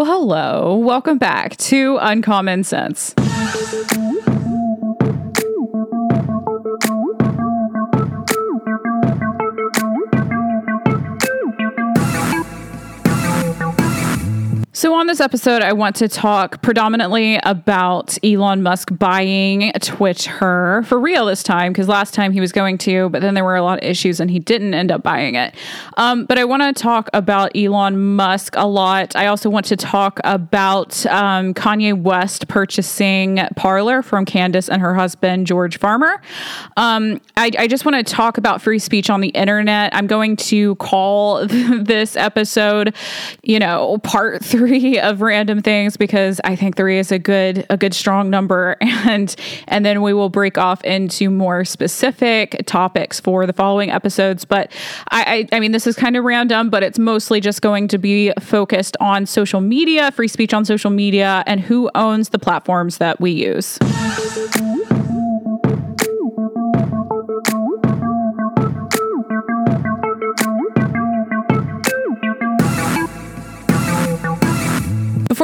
Well, hello. Welcome back to Uncommon Sense. So, on this episode, I want to talk predominantly about Elon Musk buying Twitter for real this time, because last time he was going to, but then there were a lot of issues and he didn't end up buying it. Um, but I want to talk about Elon Musk a lot. I also want to talk about um, Kanye West purchasing Parler from Candace and her husband, George Farmer. Um, I, I just want to talk about free speech on the internet. I'm going to call this episode, you know, part three three of random things because I think three is a good a good strong number, and and then we will break off into more specific topics for the following episodes. But I I, I mean this is kind of random, but it's mostly just going to be focused on social media, free speech on social media, and who owns the platforms that we use.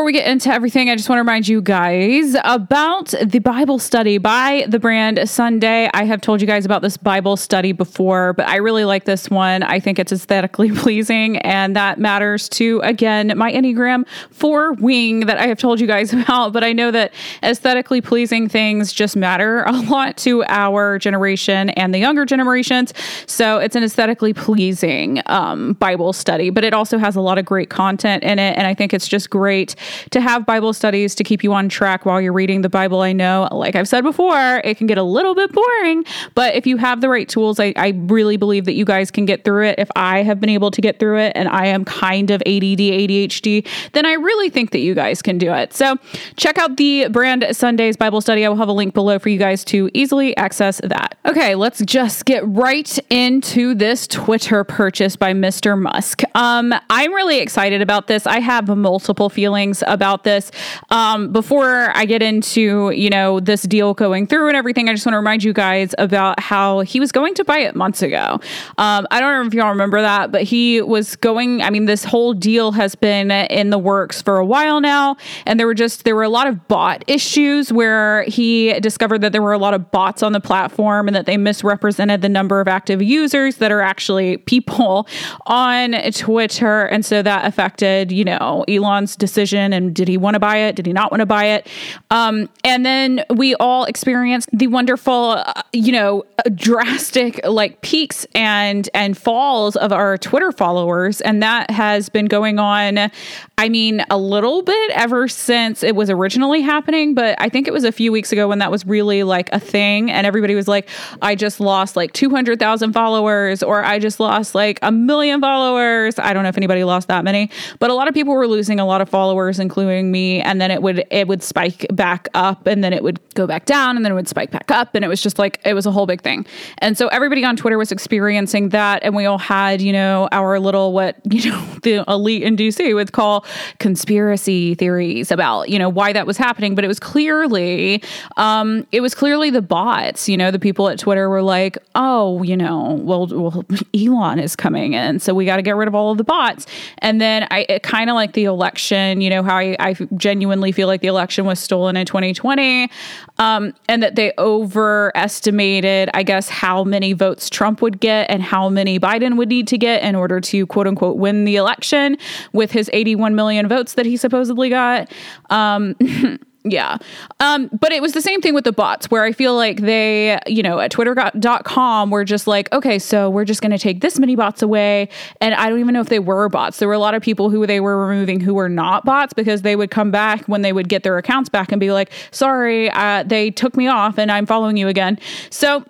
We get into everything, I just want to remind you guys about the Bible study by the brand Sunday. I have told you guys about this Bible study before, but I really like this one. I think it's aesthetically pleasing, and that matters to, again, my Enneagram 4 wing that I have told you guys about. But I know that aesthetically pleasing things just matter a lot to our generation and the younger generations. So it's an aesthetically pleasing um, Bible study, but it also has a lot of great content in it. And I think it's just great to have Bible studies to keep you on track while you're reading the Bible. I know, like I've said before, it can get a little bit boring, but if you have the right tools, I, I really believe that you guys can get through it. If I have been able to get through it and I am kind of ADD, ADHD, then I really think that you guys can do it. So check out the Brand Sundays Bible study. I will have a link below for you guys to easily access that. Okay, let's just get right into this Twitter purchase by Mr. Musk. Um, I'm really excited about this. I have multiple feelings feelings about this. Um, before I get into, you know, this deal going through and everything, I just want to remind you guys about how he was going to buy it months ago. Um, I don't know if y'all remember that, but he was going, I mean, this whole deal has been in the works for a while now. And there were just, there were a lot of bot issues where he discovered that there were a lot of bots on the platform and that they misrepresented the number of active users that are actually people on Twitter. And so that affected, you know, Elon's decision decision and did he want to buy it? Did he not want to buy it? Um, and then we all experienced the wonderful, uh, you know, drastic like peaks and and falls of our Twitter followers, and that has been going on. I mean, a little bit ever since it was originally happening, but I think it was a few weeks ago when that was really like a thing, and everybody was like, "I just lost like two hundred thousand followers," or "I just lost like a million followers." I don't know if anybody lost that many, but a lot of people were losing a lot of followers followers, including me, and then it would it would spike back up, and then it would go back down, and then it would spike back up, and it was just like it was a whole big thing. And so everybody on Twitter was experiencing that, and we all had you know our little what you know the elite in DC would call conspiracy theories about you know why that was happening, but it was clearly um, it was clearly the bots. You know, the people at Twitter were like, oh, you know, well, well Elon is coming in, so we got to get rid of all of the bots. And then I kind of like the election, you know, how I, I, genuinely feel like the election was stolen in 2020 um, and that they overestimated, I guess, how many votes Trump would get and how many Biden would need to get in order to quote unquote win the election with his 81 million votes that he supposedly got. Um, Yeah. Um, but it was the same thing with the bots where I feel like they, you know, at twitter.com were just like, okay, so we're just going to take this many bots away. And I don't even know if they were bots. There were a lot of people who they were removing who were not bots because they would come back when they would get their accounts back and be like, sorry, uh, they took me off and I'm following you again. So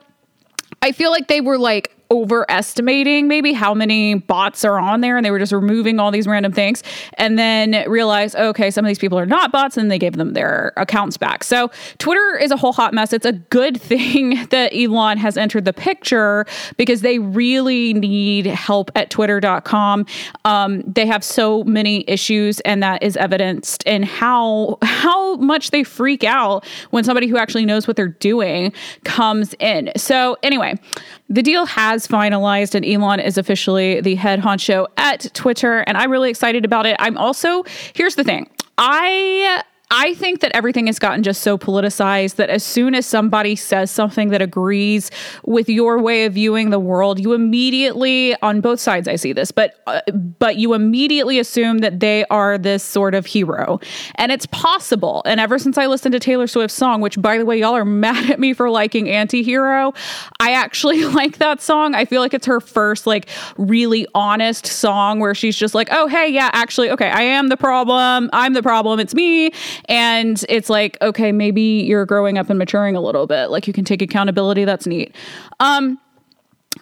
I feel like they were like, overestimating maybe how many bots are on there and they were just removing all these random things and then realized okay some of these people are not bots and they gave them their accounts back. So twitter is a whole hot mess. It's a good thing that elon has entered the picture because they really need help at twitter.com um, they have so many issues and that is evidenced in how how much they freak out when somebody who actually knows what they're doing comes in. So anyway the deal has finalized and Elon is officially the head honcho at Twitter. And I'm really excited about it. I'm also, here's the thing I I think that everything has gotten just so politicized that as soon as somebody says something that agrees with your way of viewing the world, you immediately on both sides I see this, but uh, but you immediately assume that they are this sort of hero. And it's possible. And ever since I listened to Taylor Swift's song, which by the way y'all are mad at me for liking Anti-Hero, I actually like that song. I feel like it's her first like really honest song where she's just like, "Oh, hey, yeah, actually, okay, I am the problem. I'm the problem. It's me." And it's like, okay, maybe you're growing up and maturing a little bit. Like you can take accountability. That's neat. Um,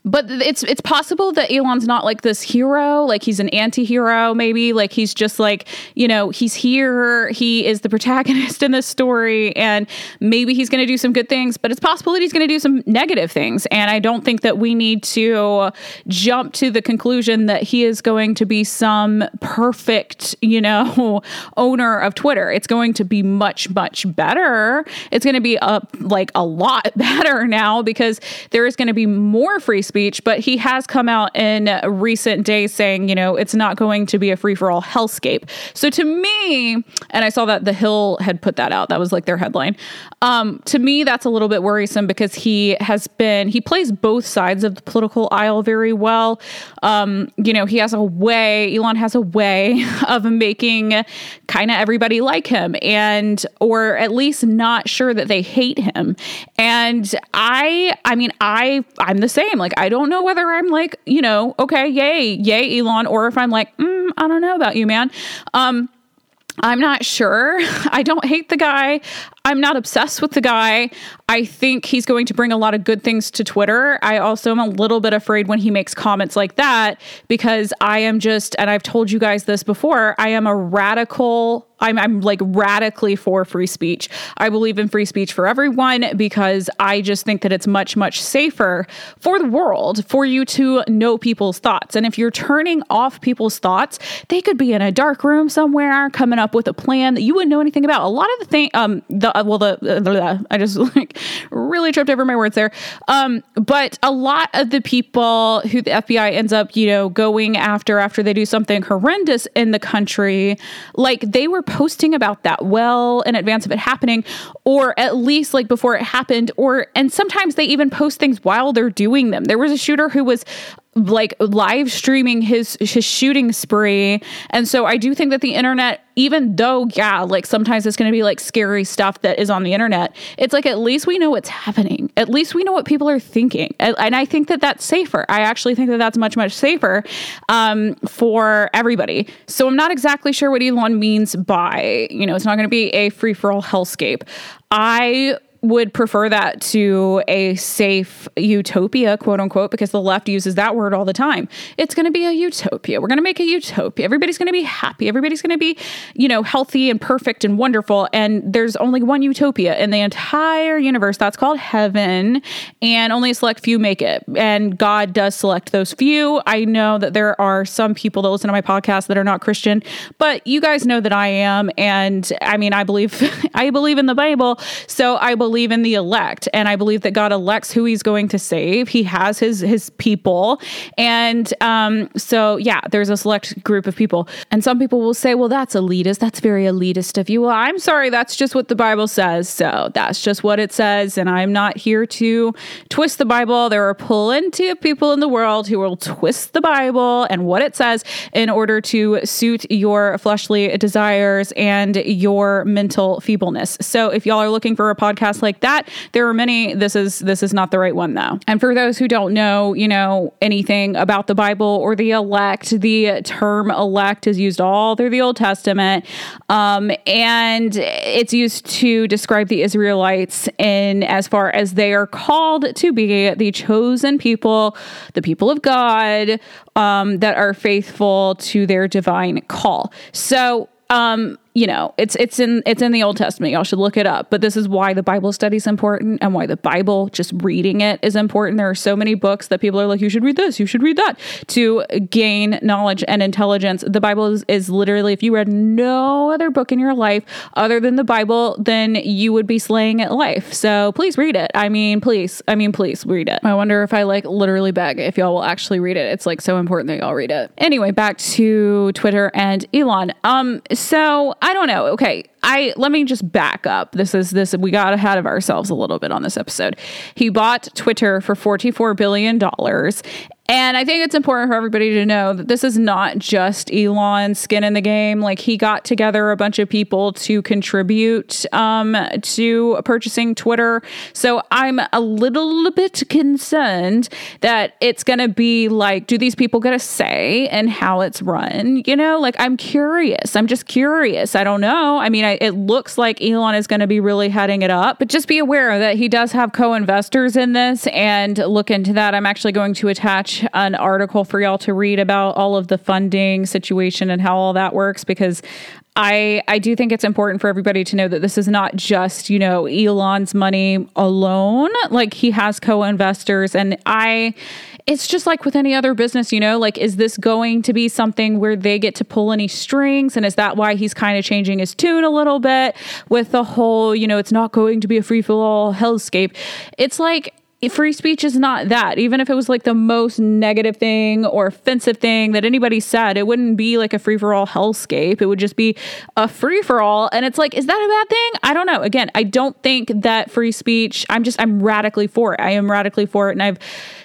but it's it's possible that Elon's not like this hero, like he's an anti-hero maybe, like he's just like, you know, he's here, he is the protagonist in this story and maybe he's going to do some good things, but it's possible that he's going to do some negative things and I don't think that we need to jump to the conclusion that he is going to be some perfect, you know, owner of Twitter. It's going to be much much better. It's going to be a like a lot better now because there is going to be more free speech, but he has come out in recent days saying, you know, it's not going to be a free for all hellscape. So to me, and I saw that The Hill had put that out, that was like their headline. Um, to me, that's a little bit worrisome because he has been, he plays both sides of the political aisle very well. Um, you know, he has a way, Elon has a way of making kind of everybody like him and, or at least not sure that they hate him. And I, I mean, I, I'm the same. Like, I don't know whether I'm like, you know, okay, yay, yay, Elon, or if I'm like, mm, I don't know about you, man. Um, I'm not sure. I don't hate the guy. I'm not obsessed with the guy. I think he's going to bring a lot of good things to Twitter. I also am a little bit afraid when he makes comments like that because I am just, and I've told you guys this before, I am a radical. I'm, I'm like radically for free speech. I believe in free speech for everyone because I just think that it's much, much safer for the world for you to know people's thoughts. And if you're turning off people's thoughts, they could be in a dark room somewhere coming up with a plan that you wouldn't know anything about. A lot of the thing, um, the well the uh, I just like really tripped over my words there. Um, but a lot of the people who the FBI ends up, you know, going after after they do something horrendous in the country, like they were posting about that well in advance of it happening, or at least like before it happened, or and sometimes they even post things while they're doing them. There was a shooter who was like live streaming his his shooting spree. And so i do think that the internet even though yeah like sometimes it's going to be like scary stuff that is on the internet it's like at least we know what's happening. At least we know what people are thinking. And, and i think that that's safer. I actually think that that's much much safer um, for everybody. So i'm not exactly sure what elon means by you know it's not going to be a free-for-all hellscape. I would prefer that to a safe utopia, quote unquote, because the left uses that word all the time. It's going to be a utopia. We're going to make a utopia. Everybody's going to be happy. Everybody's going to be, you know, healthy and perfect and wonderful. And there's only one utopia in the entire universe. That's called heaven. And only a select few make it. And God does select those few. I know that there are some people that listen to my podcast that are not Christian, but you guys know that I am. And I mean, I believe, I believe in the Bible. So I believe believe in the elect and I believe that God elects who he's going to save. He has his his people. And um, so yeah, there's a select group of people. And some people will say, well, that's elitist. That's very elitist of you. Well, I'm sorry, that's just what the Bible says. So that's just what it says. And I'm not here to twist the Bible. There are plenty of people in the world who will twist the Bible and what it says in order to suit your fleshly desires and your mental feebleness. So if y'all are looking for a podcast like that. There are many. This is this is not the right one though. And for those who don't know, you know anything about the Bible or the elect, the term elect is used all through the Old Testament, um, and it's used to describe the Israelites in as far as they are called to be the chosen people, the people of God um, that are faithful to their divine call. So um, you know, it's it's in it's in the Old Testament. Y'all should look it up. But this is why the Bible study is important and why the Bible, just reading it, is important. There are so many books that people are like, you should read this, you should read that to gain knowledge and intelligence. The Bible is, is literally, if you read no other book in your life other than the Bible, then you would be slaying at life. So please read it. I mean, please, I mean, please read it. I wonder if I like literally beg if y'all will actually read it. It's like so important that y'all read it. Anyway, back to Twitter and Elon. Um, so I don't know. Okay, I let me just back up. This is this we got ahead of ourselves a little bit on this episode. He bought Twitter for 44 billion dollars and I think it's important for everybody to know that this is not just Elon's skin in the game. Like he got together a bunch of people to contribute um, to purchasing Twitter. So I'm a little bit concerned that it's going to be like, do these people get a say in how it's run? You know, like I'm curious. I'm just curious. I don't know. I mean, I, it looks like Elon is going to be really heading it up, but just be aware that he does have co-investors in this and look into that. I'm actually going to attach an article for y'all to read about all of the funding situation and how all that works because I I do think it's important for everybody to know that this is not just, you know, Elon's money alone. Like he has co-investors and I it's just like with any other business, you know, like is this going to be something where they get to pull any strings and is that why he's kind of changing his tune a little bit with the whole, you know, it's not going to be a free for all hellscape. It's like free speech is not that. Even if it was like the most negative thing or offensive thing that anybody said, it wouldn't be like a free for all hellscape. It would just be a free for all. And it's like, is that a bad thing? I don't know. Again, I don't think that free speech, I'm just, I'm radically for it. I am radically for it. And I've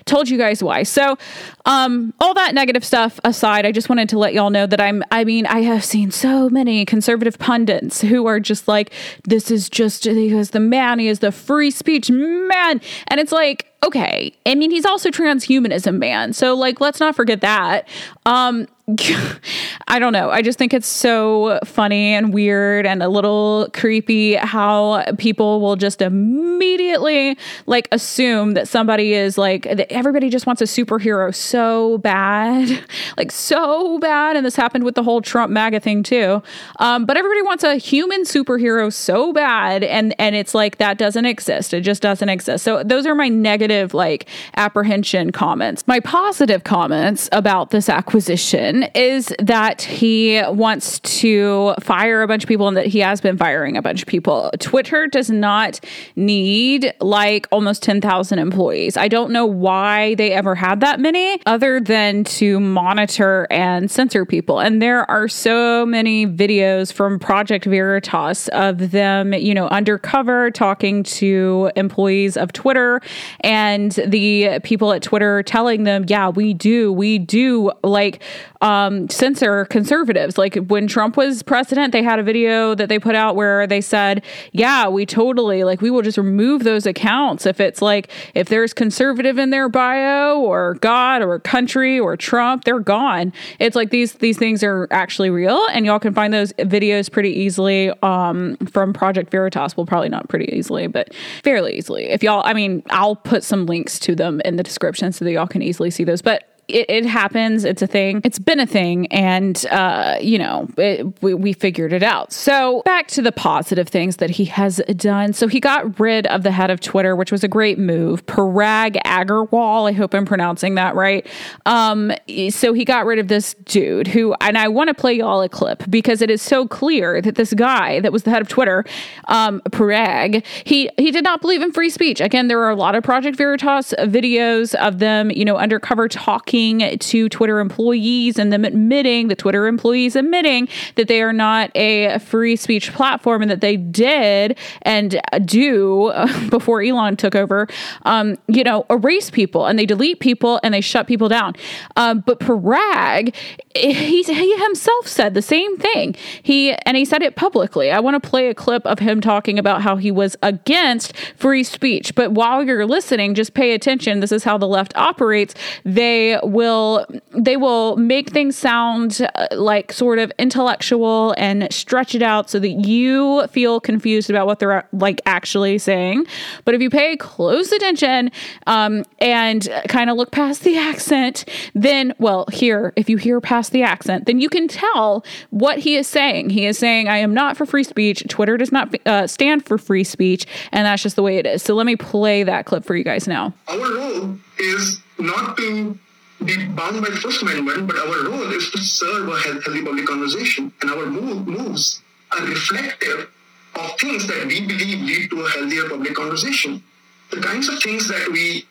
told you guys why. So, um, all that negative stuff aside, I just wanted to let y'all know that I'm, I mean, I have seen so many conservative pundits who are just like, this is just because the man, he is the free speech man. And it's like, okay. I mean, he's also transhumanism man. So like, let's not forget that. Um, I don't know. I just think it's so funny and weird and a little creepy how people will just immediately like assume that somebody is like everybody just wants a superhero so bad, like so bad. And this happened with the whole Trump MAGA thing too. Um, but everybody wants a human superhero so bad, and and it's like that doesn't exist. It just doesn't exist. So those are my negative like apprehension comments. My positive comments about this acquisition is that he wants to fire a bunch of people and that he has been firing a bunch of people. Twitter does not need like almost 10,000 employees. I don't know why they ever had that many other than to monitor and censor people. And there are so many videos from Project Veritas of them, you know, undercover talking to employees of Twitter and the people at Twitter telling them, yeah, we do, we do like um, censor conservatives. Like when Trump was president, they had a video that they put out where they said, "Yeah, we totally like we will just remove those accounts if it's like if there's conservative in their bio or God or country or Trump, they're gone." It's like these these things are actually real, and y'all can find those videos pretty easily um, from Project Veritas. Well, probably not pretty easily, but fairly easily. If y'all, I mean, I'll put some links to them in the description so that y'all can easily see those. But it, it, happens. It's a thing. It's been a thing. And, uh, you know, it, we, we figured it out. So back to the positive things that he has done. So he got rid of the head of Twitter, which was a great move. Parag Agarwal. I hope I'm pronouncing that right. Um, so he got rid of this dude who, and I want to play y'all a clip because it is so clear that this guy that was the head of Twitter, um, Parag, he, he did not believe in free speech. Again, there are a lot of Project Veritas videos of them, you know, undercover talking to Twitter employees and them admitting, the Twitter employees admitting that they are not a free speech platform and that they did and do before Elon took over, um, you know, erase people and they delete people and they shut people down. Um, but Parag, he, he himself said the same thing. He and he said it publicly. I want to play a clip of him talking about how he was against free speech. But while you're listening, just pay attention. This is how the left operates. They will they will make things sound uh, like sort of intellectual and stretch it out so that you feel confused about what they're like actually saying. But if you pay close attention um, and kind of look past the accent, then well, here if you hear past the accent, then you can tell what he is saying. He is saying, "I am not for free speech. Twitter does not uh, stand for free speech, and that's just the way it is." So let me play that clip for you guys now. Our role is not to be bound by the First Amendment, but our role is to serve a healthy public conversation. And our move, moves are reflective of things that we believe lead to a healthier public conversation. The kinds of things that we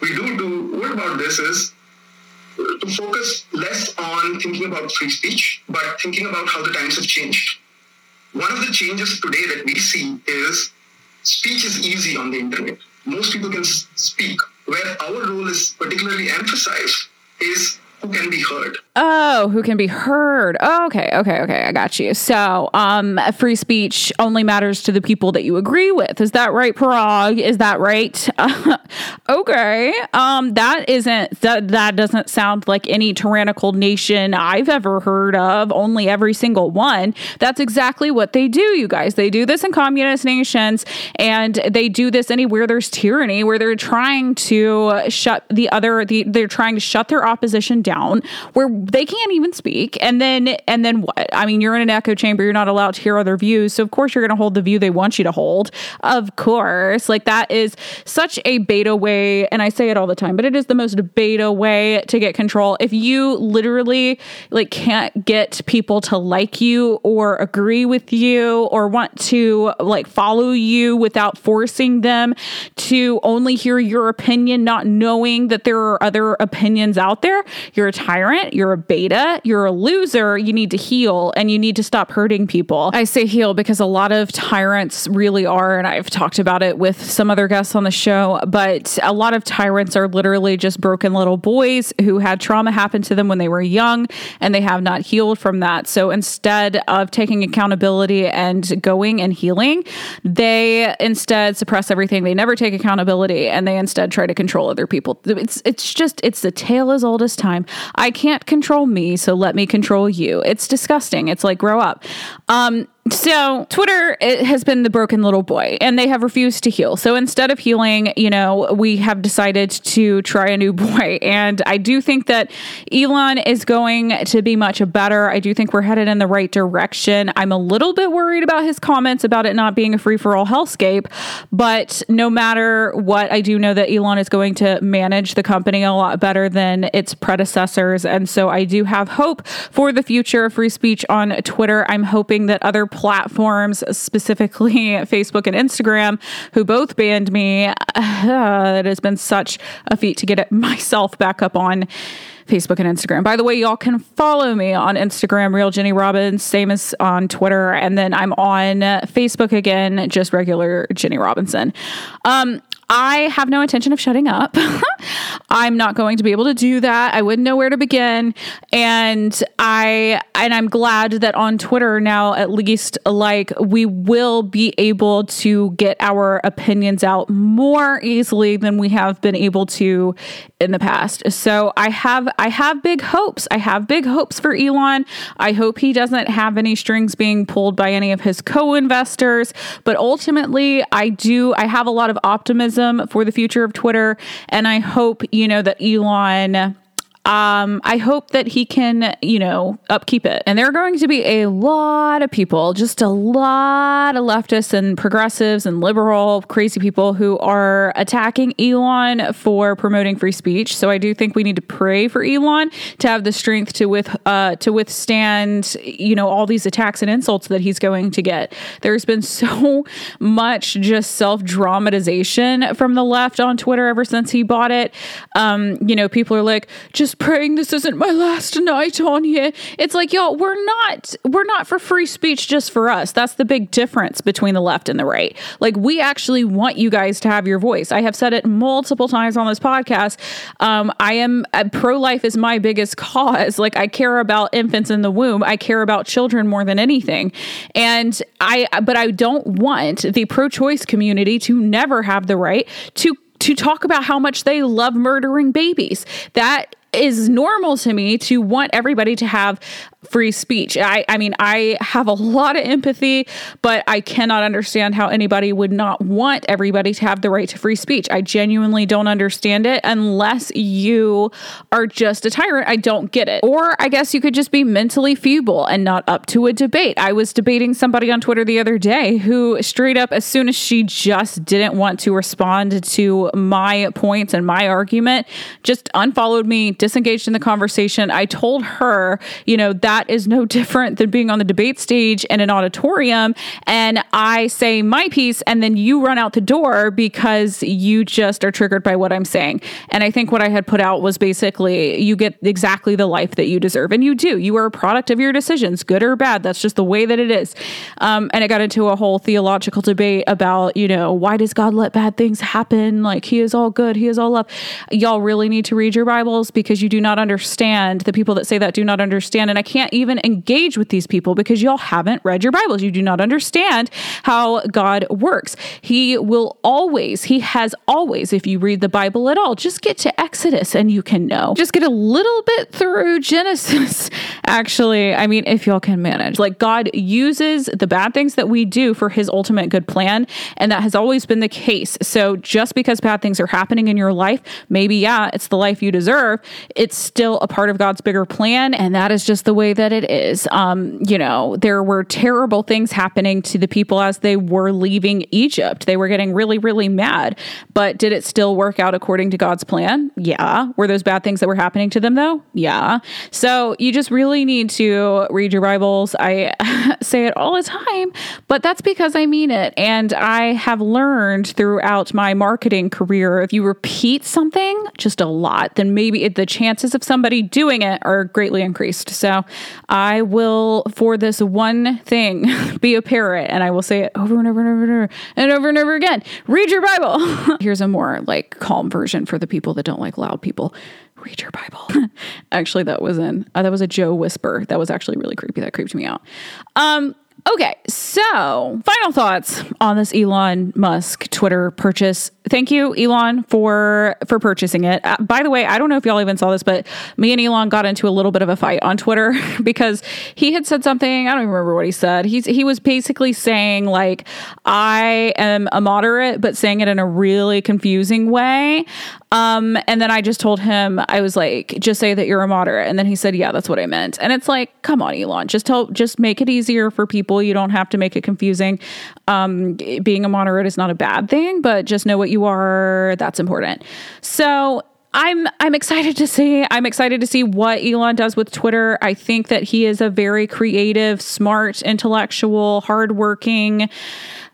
we do to work about this is uh, to focus less on thinking about free speech, but thinking about how the times have changed. One of the changes today that we see is speech is easy on the internet. Most people can speak where our role is particularly emphasized is who can be heard. Oh, who can be heard. Oh, okay, okay, okay. I got you. So, um, free speech only matters to the people that you agree with. Is that right, Parag? Is that right? okay. Um, that isn't that that doesn't sound like any tyrannical nation I've ever heard of. Only every single one. That's exactly what they do, you guys. They do this in communist nations, and they do this anywhere there's tyranny, where they're trying to shut the other. The, they're trying to shut their opposition down down where they can't even speak. And then, and then what? I mean, you're in an echo chamber. You're not allowed to hear other views. So, of course, you're going to hold the view they want you to hold. Of course. Like, that is such a beta way. And I say it all the time, but it is the most beta way to get control. If you literally, like, can't get people to like you or agree with you or want to, like, follow you without forcing them to only hear your opinion, not knowing that there are other opinions out there, you're a tyrant, you're a beta, you're a loser, you need to heal and you need to stop hurting people. I say heal because a lot of tyrants really are, and I've talked about it with some other guests on the show, but a lot of tyrants are literally just broken little boys who had trauma happen to them when they were young and they have not healed from that. So instead of taking accountability and going and healing, they instead suppress everything. They never take accountability and they instead try to control other people. It's it's just it's the tale as old as time. I can't control me, so let me control you. It's disgusting. It's like grow up. Um, so Twitter has been the broken little boy and they have refused to heal. So instead of healing, you know, we have decided to try a new boy. And I do think that Elon is going to be much better. I do think we're headed in the right direction. I'm a little bit worried about his comments about it not being a free for all hellscape. But no matter what, I do know that Elon is going to manage the company a lot better than its predecessors. And so I do have hope for the future of free speech on Twitter. I'm hoping that other platforms, specifically Facebook and Instagram, who both banned me. It has been such a feat to get myself back up on Facebook and Instagram. By the way, y'all can follow me on Instagram, Real Jenny Robbins, same as on Twitter. And then I'm on Facebook again, just regular Jenny Robinson. Um, I have no intention of shutting up. I'm not going to be able to do that. I wouldn't know where to begin. And I and I'm glad that on Twitter now at least like we will be able to get our opinions out more easily than we have been able to in the past. So I have I have big hopes. I have big hopes for Elon. I hope he doesn't have any strings being pulled by any of his co-investors, but ultimately I do I have a lot of optimism optimism for the future of Twitter. And I hope, you know, that Elon um, I hope that he can, you know, upkeep it. And there are going to be a lot of people, just a lot of leftists and progressives and liberal crazy people who are attacking Elon for promoting free speech. So I do think we need to pray for Elon to have the strength to with uh, to withstand, you know, all these attacks and insults that he's going to get. There's been so much just self dramatization from the left on Twitter ever since he bought it. Um, you know, people are like, just just praying this isn't my last night on here. It's like, y'all, we're not we're not for free speech just for us. That's the big difference between the left and the right. Like we actually want you guys to have your voice. I have said it multiple times on this podcast. Um, I am uh, pro life is my biggest cause. Like I care about infants in the womb. I care about children more than anything. And I but I don't want the pro choice community to never have the right to to talk about how much they love murdering babies. That is normal to me to want everybody to have free speech. I, I mean, I have a lot of empathy, but I cannot understand how anybody would not want everybody to have the right to free speech. I genuinely don't understand it unless you are just a tyrant. I don't get it. Or I guess you could just be mentally feeble and not up to a debate. I was debating somebody on Twitter the other day who straight up, as soon as she just didn't want to respond to my points and my argument, just unfollowed me, disengaged in the conversation. I told her, you know, that that is no different than being on the debate stage in an auditorium and I say my piece and then you run out the door because you just are triggered by what I'm saying. And I think what I had put out was basically you get exactly the life that you deserve. And you do. You are a product of your decisions, good or bad. That's just the way that it is. Um, and it got into a whole theological debate about, you know, why does God let bad things happen? Like he is all good, he is all love. Y'all really need to read your Bibles because you do not understand. The people that say that do not understand. And I can't can't even engage with these people because y'all haven't read your Bibles. You do not understand how God works. He will always, He has always, if you read the Bible at all, just get to Exodus and you can know. Just get a little bit through Genesis. Actually, I mean, if y'all can manage. Like God uses the bad things that we do for His ultimate good plan. And that has always been the case. So just because bad things are happening in your life, maybe, yeah, it's the life you deserve, it's still a part of God's bigger plan. And that is just the way that it is. Um, you know, there were terrible things happening to the people as they were leaving Egypt. They were getting really, really mad. But did it still work out according to God's plan? Yeah. Were those bad things that were happening to them though? Yeah. So you just really need to read your Bibles. I say it all the time, but that's because I mean it. And I have learned throughout my marketing career if you repeat something just a lot, then maybe the chances of somebody doing it are greatly increased. So I will, for this one thing, be a parrot and I will say it over and over and over and over and over and over again. Read your Bible. Here's a more like calm version for the people that don't like loud people. Read your Bible. actually, that was in uh, that was a Joe whisper. That was actually really creepy. That creeped me out. Um, Okay, so final thoughts on this Elon Musk Twitter purchase. Thank you, Elon, for for purchasing it. Uh, by the way, I don't know if y'all even saw this, but me and Elon got into a little bit of a fight on Twitter because he had said something. I don't even remember what he said. He's he was basically saying like I am a moderate, but saying it in a really confusing way. Um, and then I just told him I was like, just say that you're a moderate, and then he said, yeah, that's what I meant. And it's like, come on, Elon, just tell, just make it easier for people. You don't have to make it confusing. Um, being a moderate is not a bad thing, but just know what you are. That's important. So I'm I'm excited to see I'm excited to see what Elon does with Twitter. I think that he is a very creative, smart, intellectual, hardworking,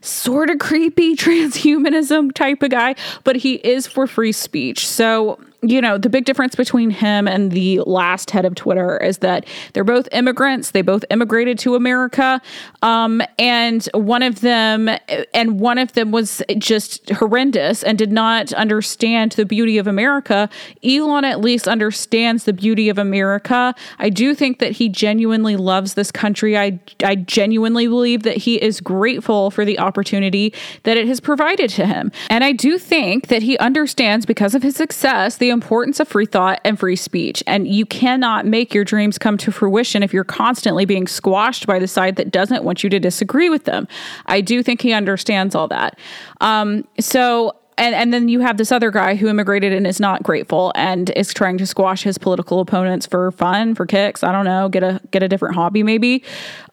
sort of creepy transhumanism type of guy, but he is for free speech. So you know, the big difference between him and the last head of Twitter is that they're both immigrants. They both immigrated to America. Um, and one of them, and one of them was just horrendous and did not understand the beauty of America. Elon at least understands the beauty of America. I do think that he genuinely loves this country. I, I genuinely believe that he is grateful for the opportunity that it has provided to him. And I do think that he understands because of his success the importance of free thought and free speech. And you cannot make your dreams come to fruition if you're constantly being squashed by the side that doesn't want you to disagree with them. I do think he understands all that. Um, so and and then you have this other guy who immigrated and is not grateful and is trying to squash his political opponents for fun, for kicks. I don't know, get a get a different hobby maybe.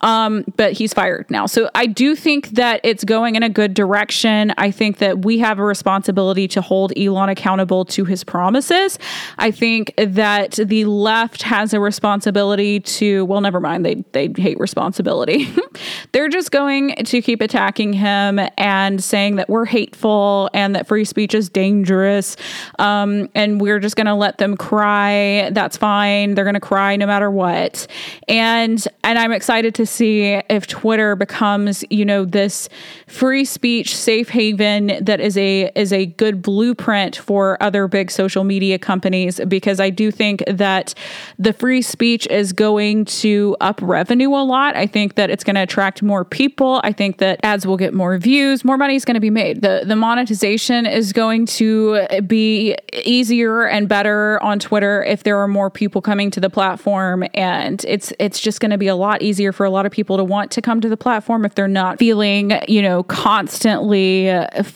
Um, but he's fired now. So I do think that it's going in a good direction. I think that we have a responsibility to hold Elon accountable to his promises. I think that the left has a responsibility to well, never mind. They they hate responsibility. They're just going to keep attacking him and saying that we're hateful and that free speech is dangerous. Um, and we're just going to let them cry. That's fine. They're going to cry no matter what. And and I'm excited to see if Twitter becomes, you know, this free speech safe haven that is a is a good blueprint for other big social media companies because I do think that the free speech is going to up revenue a lot. I think that it's going to attract more people. I think that ads will get more views, more money is going to be made. The the monetization is going to be easier and better on Twitter if there are more people coming to the platform and it's it's just going to be a lot easier for a lot of people to want to come to the platform if they're not feeling, you know, constantly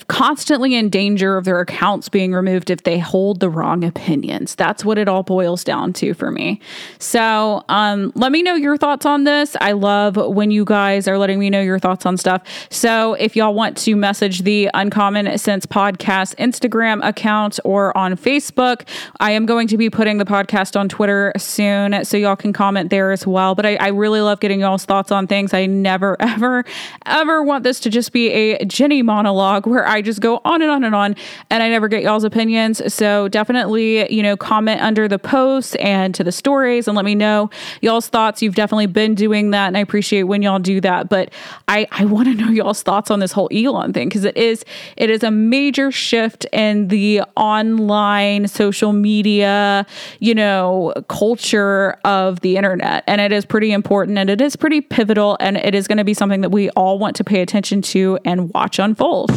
constantly in danger of their accounts being removed if they hold the wrong opinions. That's what it all boils down to for me. So, um let me know your thoughts on this. I love when you guys are letting me know your thoughts on stuff. So, if y'all want to message the Uncommon Sense podcast Instagram account or on Facebook, I am going to be putting the podcast on Twitter soon, so y'all can comment there as well. But I, I really love getting y'all's thoughts on things. I never, ever, ever want this to just be a Jenny monologue where I just go on and on and on and I never get y'all's opinions. So definitely, you know, comment under the posts and to the stories and let me know y'all's thoughts. You've definitely been doing that and I appreciate when y'all do that. But I, I want to know y'all's thoughts on this whole Elon thing because it is it is a major shift in the online social media, you know, culture of the internet. And it is pretty important and it is pretty pivotal and it is going to be something that we all want to pay attention to and watch unfold.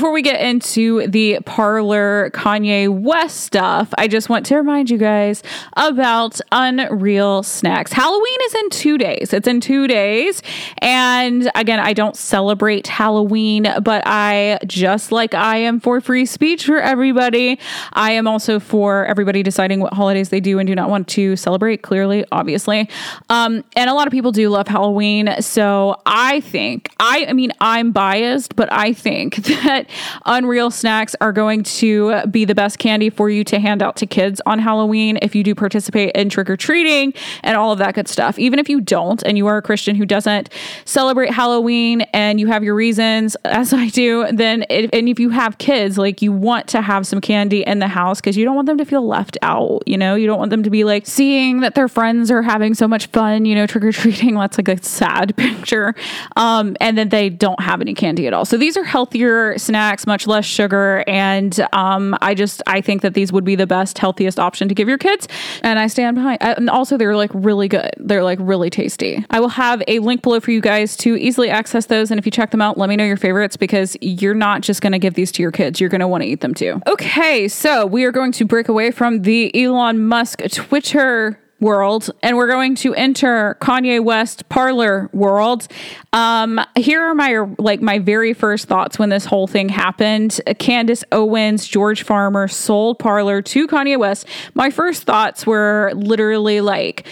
Before we get into the Parler Kanye West stuff, I just want to remind you guys about Unreal Snacks. Halloween is in two days. It's in two days. And again, I don't celebrate Halloween, but I, just like I am for free speech for everybody, I am also for everybody deciding what holidays they do and do not want to celebrate, clearly, obviously. Um, and a lot of people do love Halloween. So I think, I, I mean, I'm biased, but I think that that Unreal Snacks are going to be the best candy for you to hand out to kids on Halloween if you do participate in trick or treating and all of that good stuff. Even if you don't and you are a Christian who doesn't celebrate Halloween and you have your reasons, as I do, then it, and if you have kids, like you want to have some candy in the house because you don't want them to feel left out. You know, you don't want them to be like seeing that their friends are having so much fun, you know, trick or treating. That's like a sad picture. Um, and then they don't have any candy at all. So these are healthier snacks, much less sugar. And um, I just, I think that these would be the best, healthiest option to give your kids. And I stand behind. And also, they're like really good. They're like really tasty. I will have a link below for you guys to easily access those. And if you check them out, let me know your favorites because you're not just going to give these to your kids. You're going to want to eat them too. Okay, so we are going to break away from the Elon Musk Twitter world and we're going to enter Kanye West Parler world. Um, here are my like my very first thoughts when this whole thing happened. Candace Owens, George Farmer sold Parler to Kanye West. My first thoughts were literally like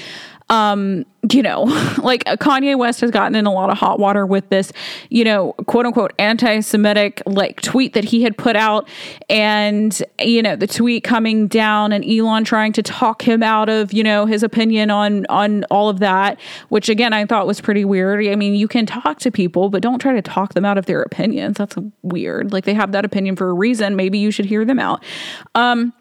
um, you know, like Kanye West has gotten in a lot of hot water with this, you know, quote unquote anti Semitic like tweet that he had put out. And, you know, the tweet coming down and Elon trying to talk him out of, you know, his opinion on on all of that, which again I thought was pretty weird. I mean, you can talk to people, but don't try to talk them out of their opinions. That's weird. Like they have that opinion for a reason. Maybe you should hear them out. Um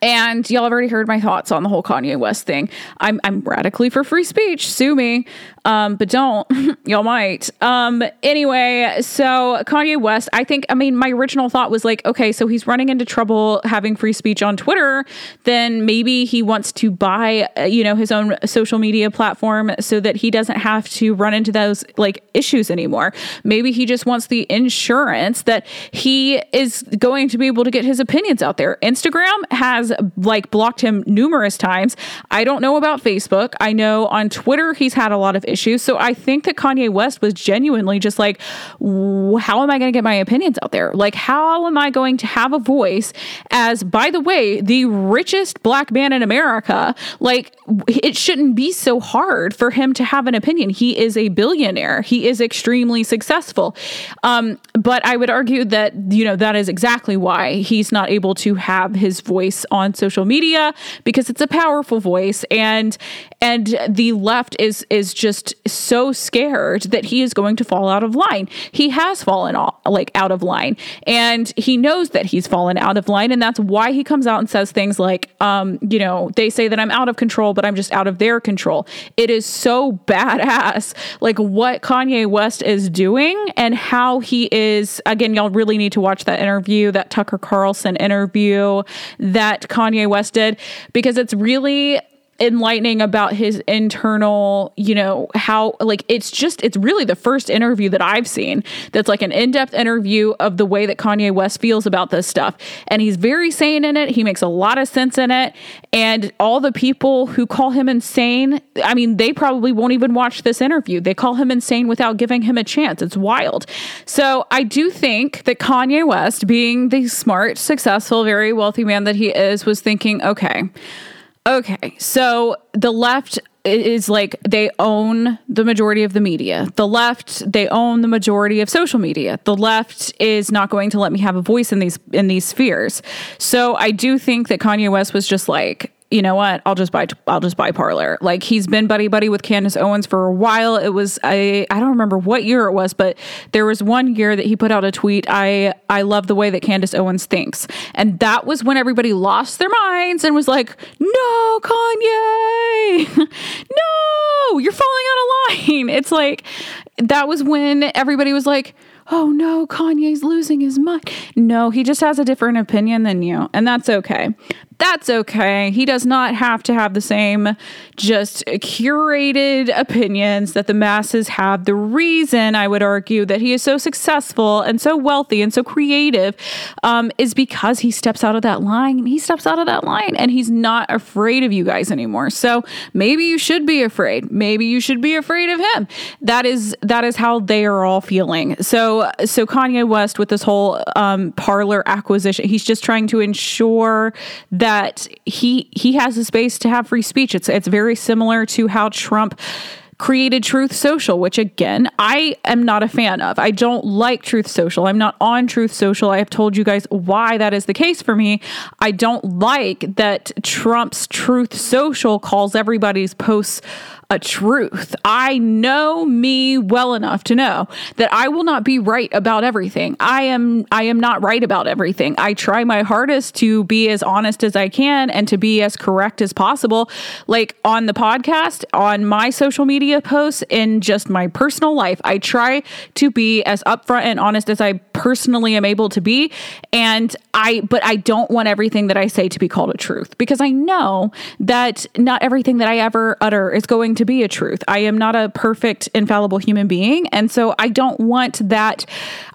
and y'all have already heard my thoughts on the whole Kanye West thing. I'm I'm radically for free speech. Sue me. Um, but don't. y'all might. Um, anyway, so Kanye West, I think I mean my original thought was like, okay, so he's running into trouble having free speech on Twitter, then maybe he wants to buy, uh, you know, his own social media platform so that he doesn't have to run into those like issues anymore. Maybe he just wants the insurance that he is going to be able to get his opinions out there. Instagram has has like blocked him numerous times. I don't know about Facebook. I know on Twitter he's had a lot of issues. So I think that Kanye West was genuinely just like, how am I going to get my opinions out there? Like, how am I going to have a voice as, by the way, the richest black man in America? Like, it shouldn't be so hard for him to have an opinion. He is a billionaire, he is extremely successful. Um, but I would argue that, you know, that is exactly why he's not able to have his voice on social media because it's a powerful voice and and the left is is just so scared that he is going to fall out of line. He has fallen off, like out of line and he knows that he's fallen out of line and that's why he comes out and says things like um you know, they say that I'm out of control but I'm just out of their control. It is so badass like what Kanye West is doing and how he is again y'all really need to watch that interview, that Tucker Carlson interview that that Kanye West did because it's really enlightening about his internal, you know, how like it's just it's really the first interview that I've seen that's like an in-depth interview of the way that Kanye West feels about this stuff. And he's very sane in it. He makes a lot of sense in it. And all the people who call him insane, I mean, they probably won't even watch this interview. They call him insane without giving him a chance. It's wild. So I do think that Kanye West, being the smart, successful, very wealthy man that he is, was thinking, okay, Okay, so the left is like they own the majority of the media. The left, they own the majority of social media. The left is not going to let me have a voice in these in these spheres. So I do think that Kanye West was just like, you know what? I'll just buy. I'll just buy Parler. Like he's been buddy buddy with Candace Owens for a while. It was I. I don't remember what year it was, but there was one year that he put out a tweet. I I love the way that Candace Owens thinks, and that was when everybody lost their minds and was like, "No, Kanye, no, you're falling out of line." It's like that was when everybody was like oh no, Kanye's losing his mind. No, he just has a different opinion than you, and that's okay that's okay. He does not have to have the same just curated opinions that the masses have. The reason I would argue that he is so successful and so wealthy and so creative um, is because he steps out of that line. He steps out of that line and he's not afraid of you guys anymore. So maybe you should be afraid. Maybe you should be afraid of him. That is that is how they are all feeling. So so Kanye West with this whole um, Parler acquisition, he's just trying to ensure that that he he has a space to have free speech. It's it's very similar to how Trump created Truth Social, which again, I am not a fan of. I don't like Truth Social. I'm not on Truth Social. I have told you guys why that is the case for me. I don't like that Trump's Truth Social calls everybody's posts a truth. I know me well enough to know that I will not be right about everything. I am I am not right about everything. I try my hardest to be as honest as I can and to be as correct as possible. Like on the podcast, on my social media posts, in just my personal life, I try to be as upfront and honest as I personally am able to be. And I but I don't want everything that I say to be called a truth because I know that not everything that I ever utter is going to be a truth. I am not a perfect, infallible human being. And so I don't want that.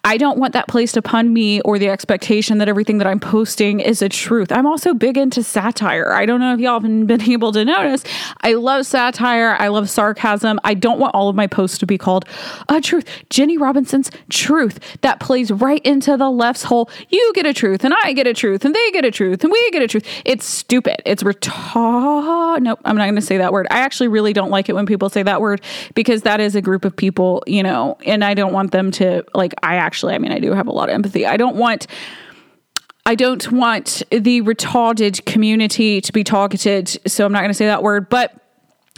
I don't want that placed upon me or the expectation that everything that I'm posting is a truth. I'm also big into satire. I don't know if y'all have been able to notice. I love satire. I love sarcasm. I don't want all of my posts to be called a truth. Jenny Robinson's truth that plays right into the left's whole you get a truth and I get a truth and they get a truth and we get a truth. It's stupid. It's retard. Nope, I'm not going to say that word. I actually really don't don't like it when people say that word because that is a group of people, you know, and I don't want them to like I actually I mean I do have a lot of empathy. I don't want I don't want the retarded community to be targeted, so I'm not going to say that word, but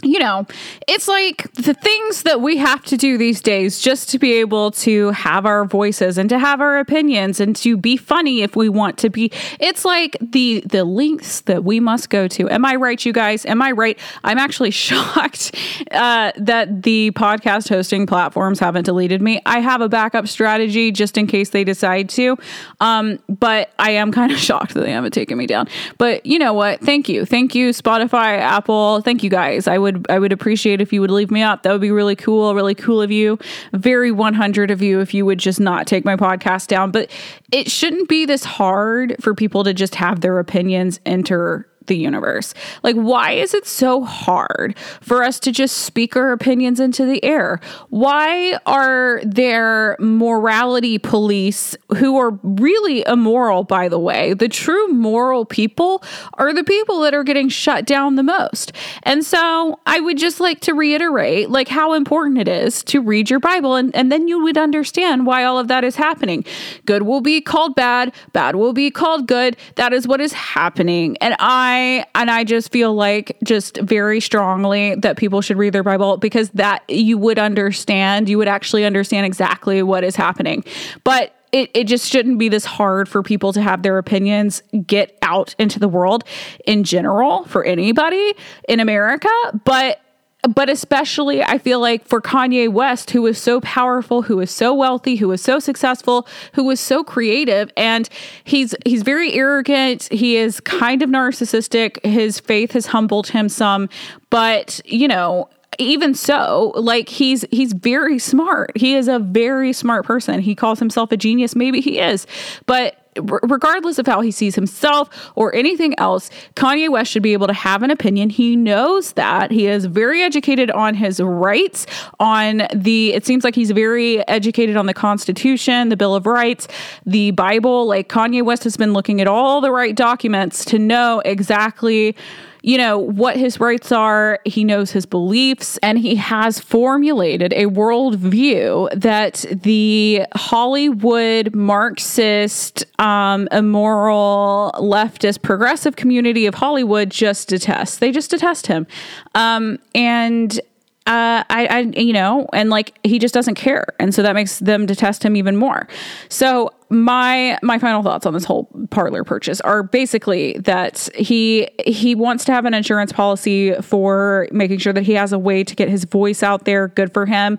you know, it's like the things that we have to do these days just to be able to have our voices and to have our opinions and to be funny if we want to be. It's like the the lengths that we must go to. Am I right, you guys? Am I right? I'm actually shocked uh, that the podcast hosting platforms haven't deleted me. I have a backup strategy just in case they decide to, um, but I am kind of shocked that they haven't taken me down. But you know what? Thank you, thank you, Spotify, Apple. Thank you guys. I would would I would appreciate if you would leave me up. That would be really cool, really cool of you. Very 100 of you if you would just not take my podcast down. But it shouldn't be this hard for people to just have their opinions enter the universe. Like, why is it so hard for us to just speak our opinions into the air? Why are there morality police who are really immoral, by the way? The true moral people are the people that are getting shut down the most. And so I would just like to reiterate, like, how important it is to read your Bible, and, and then you would understand why all of that is happening. Good will be called bad, bad will be called good. That is what is happening. And I I and I just feel like just very strongly that people should read their Bible because that you would understand, you would actually understand exactly what is happening. But it, it just shouldn't be this hard for people to have their opinions get out into the world in general for anybody in America. But but especially I feel like for Kanye West, who was so powerful, who was so wealthy, who was so successful, who was so creative, and he's he's very arrogant. He is kind of narcissistic. His faith has humbled him some, but you know, even so, like he's he's very smart. He is a very smart person. He calls himself a genius. Maybe he is, but regardless of how he sees himself or anything else, Kanye West should be able to have an opinion. He knows that. He is very educated on his rights, on the, it seems like he's very educated on the Constitution, the Bill of Rights, the Bible. Like Kanye West has been looking at all the right documents to know exactly you know, what his rights are. He knows his beliefs, and he has formulated a worldview that the Hollywood Marxist, um, immoral, leftist, progressive community of Hollywood just detests. They just detest him. Um, and uh, I, I, you know, and like he just doesn't care, and so that makes them detest him even more. So my my final thoughts on this whole Parler purchase are basically that he he wants to have an insurance policy for making sure that he has a way to get his voice out there. Good for him.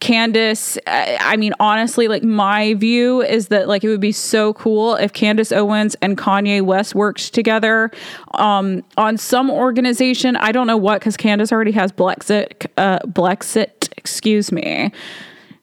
Candace, I mean, honestly, like my view is that like it would be so cool if Candace Owens and Kanye West worked together um, on some organization. I don't know what because Candace already has Blexit, uh, Blexit, excuse me.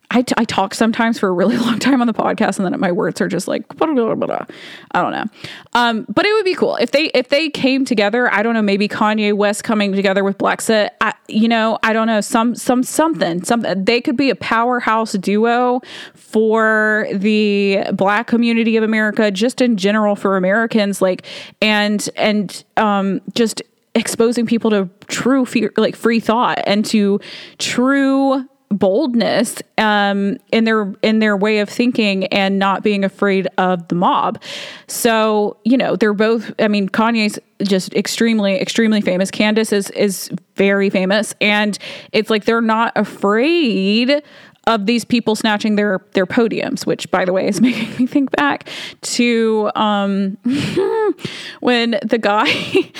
I, t- I talk sometimes for a really long time on the podcast and then my words are just like blah, blah, blah, I don't know. Um, but it would be cool if they if they came together. I don't know, maybe Kanye West coming together with Blexit. I, you know, I don't know, some some something. Something they could be a powerhouse duo for the black community of America, just in general for Americans, like and and um just exposing people to true fear, like free thought and to true boldness um, in their in their way of thinking and not being afraid of the mob. So you know they're both. I mean, Kanye's just extremely extremely famous. Candace is is very famous, and it's like they're not afraid of these people snatching their their podiums, which by the way is making me think back to um, when the guy,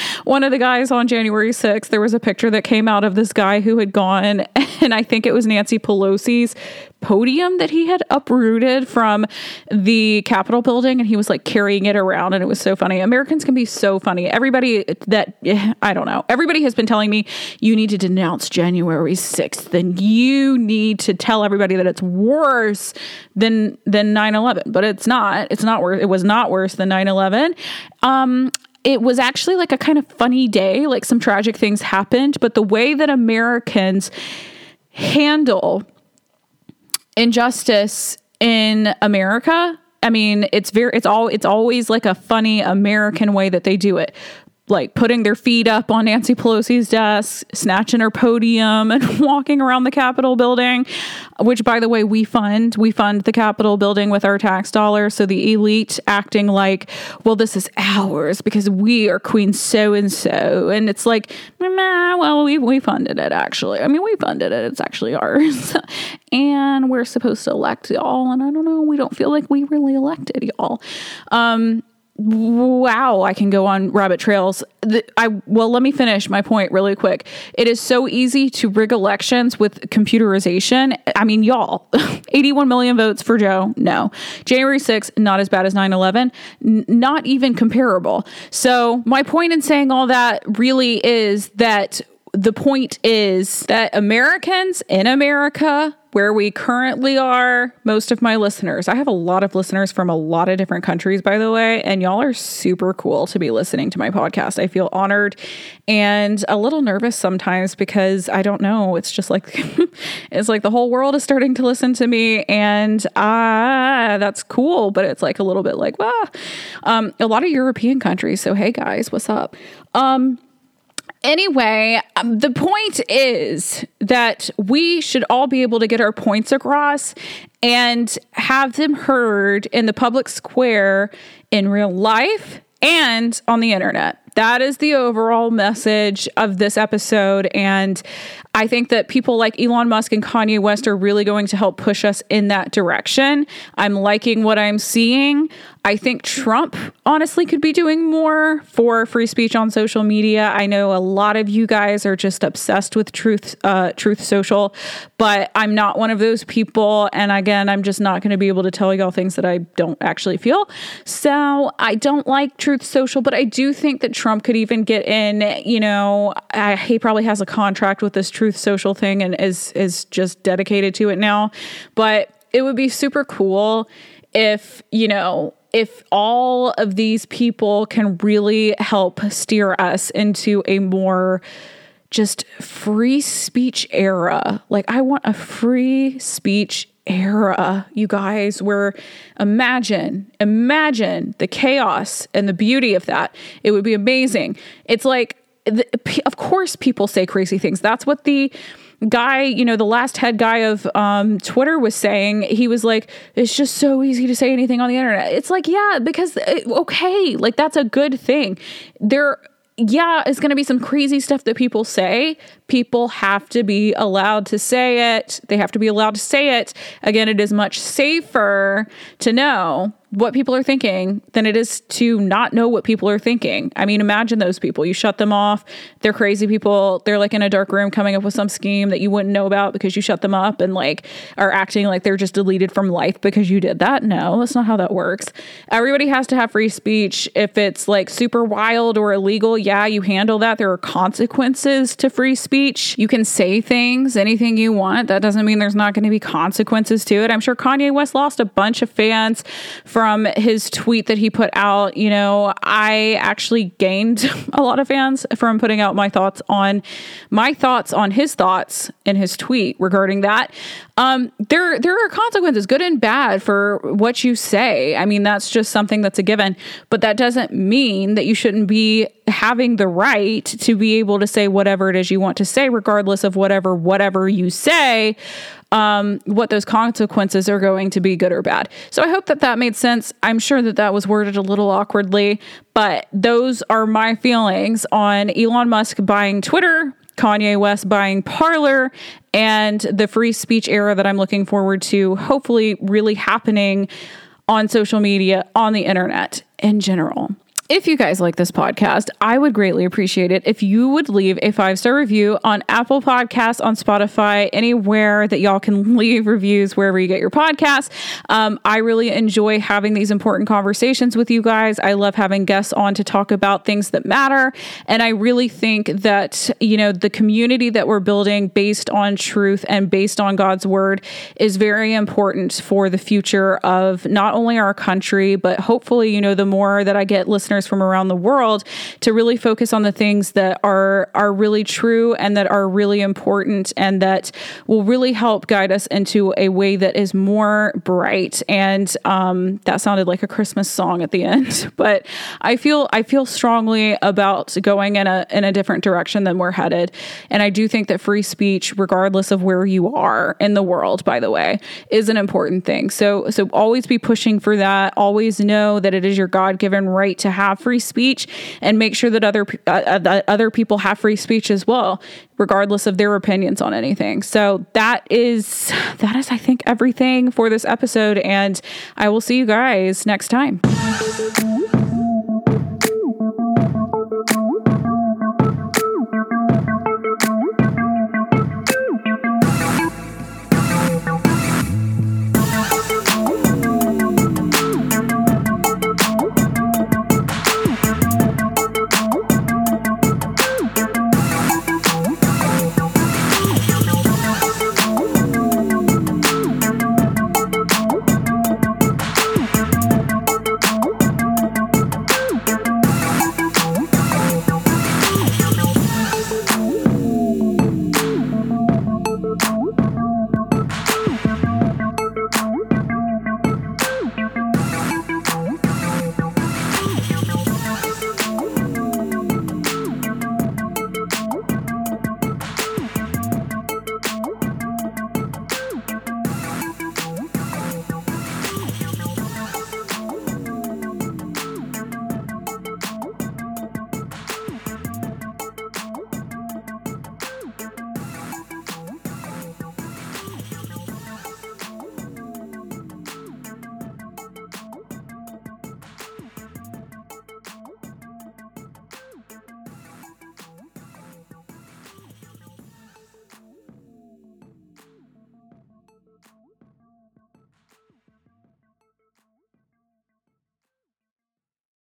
one of the guys on January 6th, there was a picture that came out of this guy who had gone, and I think it was Nancy Pelosi's podium that he had uprooted from the Capitol building and he was like carrying it around and it was so funny. Americans can be so funny. Everybody that I don't know. Everybody has been telling me you need to denounce January 6th and you need to tell everybody that it's worse than than 9/11, but it's not. It's not worse. It was not worse than 9/11. Um it was actually like a kind of funny day, like some tragic things happened, but the way that Americans handle injustice in America. I mean, it's very it's all it's always like a funny American way that they do it like putting their feet up on Nancy Pelosi's desk, snatching her podium, and walking around the Capitol building, which, by the way, we fund. We fund the Capitol building with our tax dollars. So the elite acting like, well, this is ours because we are Queen so and so. And it's like, nah, well, we, we funded it actually. I mean, we funded it. It's actually ours. and we're supposed to elect y'all. And I don't know, we don't feel like we really elected y'all. Um, wow, I can go on rabbit trails. The, I well, let me finish my point really quick. It is so easy to rig elections with computerization. I mean, y'all, 81 million votes for Joe. No. January 6th, not as bad as 9/11, N- not even comparable. So, my point in saying all that really is that the point is that Americans in America where we currently are, most of my listeners, I have a lot of listeners from a lot of different countries, by the way, and y'all are super cool to be listening to my podcast. I feel honored and a little nervous sometimes because I don't know. It's just like, it's like the whole world is starting to listen to me, and ah, that's cool, but it's like a little bit like, ah, um, a lot of European countries. So, hey guys, what's up? Um, Anyway, um, the point is that we should all be able to get our points across and have them heard in the public square in real life and on the internet. that is the overall message of this episode. And I think that people like Elon Musk and Kanye West are really going to help push us in that direction. I'm liking what I'm seeing. I think Trump honestly could be doing more for free speech on social media. I know a lot of you guys are just obsessed with Truth uh, Truth Social, but I'm not one of those people. And again, I'm just not going to be able to tell y'all things that I don't actually feel. So I don't like Truth Social, but I do think that Trump could even get in. You know, I, he probably has a contract with this Truth Social thing and is is just dedicated to it now. But it would be super cool if you know if all of these people can really help steer us into a more just free speech era. Like, I want a free speech era, you guys, where imagine, imagine the chaos and the beauty of that. It would be amazing. It's like, of course, people say crazy things. That's what the guy, you know, the last head guy of um, Twitter was saying, he was like, it's just so easy to say anything on the internet. It's like, yeah, because, uh, okay, like that's a good thing. There, yeah, it's going to be some crazy stuff that people say. People have to be allowed to say it. They have to be allowed to say it. Again, it is much safer to know what people are thinking than it is to not know what people are thinking. I mean, imagine those people. You shut them off. They're crazy people. They're like in a dark room coming up with some scheme that you wouldn't know about because you shut them up and like are acting like they're just deleted from life because you did that. No, that's not how that works. Everybody has to have free speech. If it's like super wild or illegal, yeah, you handle that. There are consequences to free speech. You can say things, anything you want. That doesn't mean there's not going to be consequences to it. I'm sure Kanye West lost a bunch of fans from his tweet that he put out. You know, I actually gained a lot of fans from putting out my thoughts on my thoughts on his thoughts in his tweet regarding that. Um, there, there are consequences, good and bad, for what you say. I mean, that's just something that's a given. But that doesn't mean that you shouldn't be having the right to be able to say whatever it is you want to say, regardless of whatever whatever you say um, what those consequences are going to be, good or bad. So I hope that that made sense. I'm sure that that was worded a little awkwardly, but those are my feelings on Elon Musk buying Twitter. Kanye West buying Parler and the free speech era that I'm looking forward to hopefully really happening on social media, on the internet in general. If you guys like this podcast, I would greatly appreciate it if you would leave a five star review on Apple Podcasts, on Spotify, anywhere that y'all can leave reviews, wherever you get your podcasts. Um, I really enjoy having these important conversations with you guys. I love having guests on to talk about things that matter. And I really think that, you know, the community that we're building based on truth and based on God's word is very important for the future of not only our country, but hopefully, you know, the more that I get listeners listeners from around the world to really focus on the things that are are really true and that are really important and that will really help guide us into a way that is more bright. And um, that sounded like a Christmas song at the end, but I feel I feel strongly about going in a in a different direction than we're headed. And I do think that free speech, regardless of where you are in the world, by the way, is an important thing. So so always be pushing for that. Always know that it is your God given right to have have free speech and make sure that other uh, uh other people have free speech as well regardless of their opinions on anything. So that is that is I think everything for this episode and I will see you guys next time.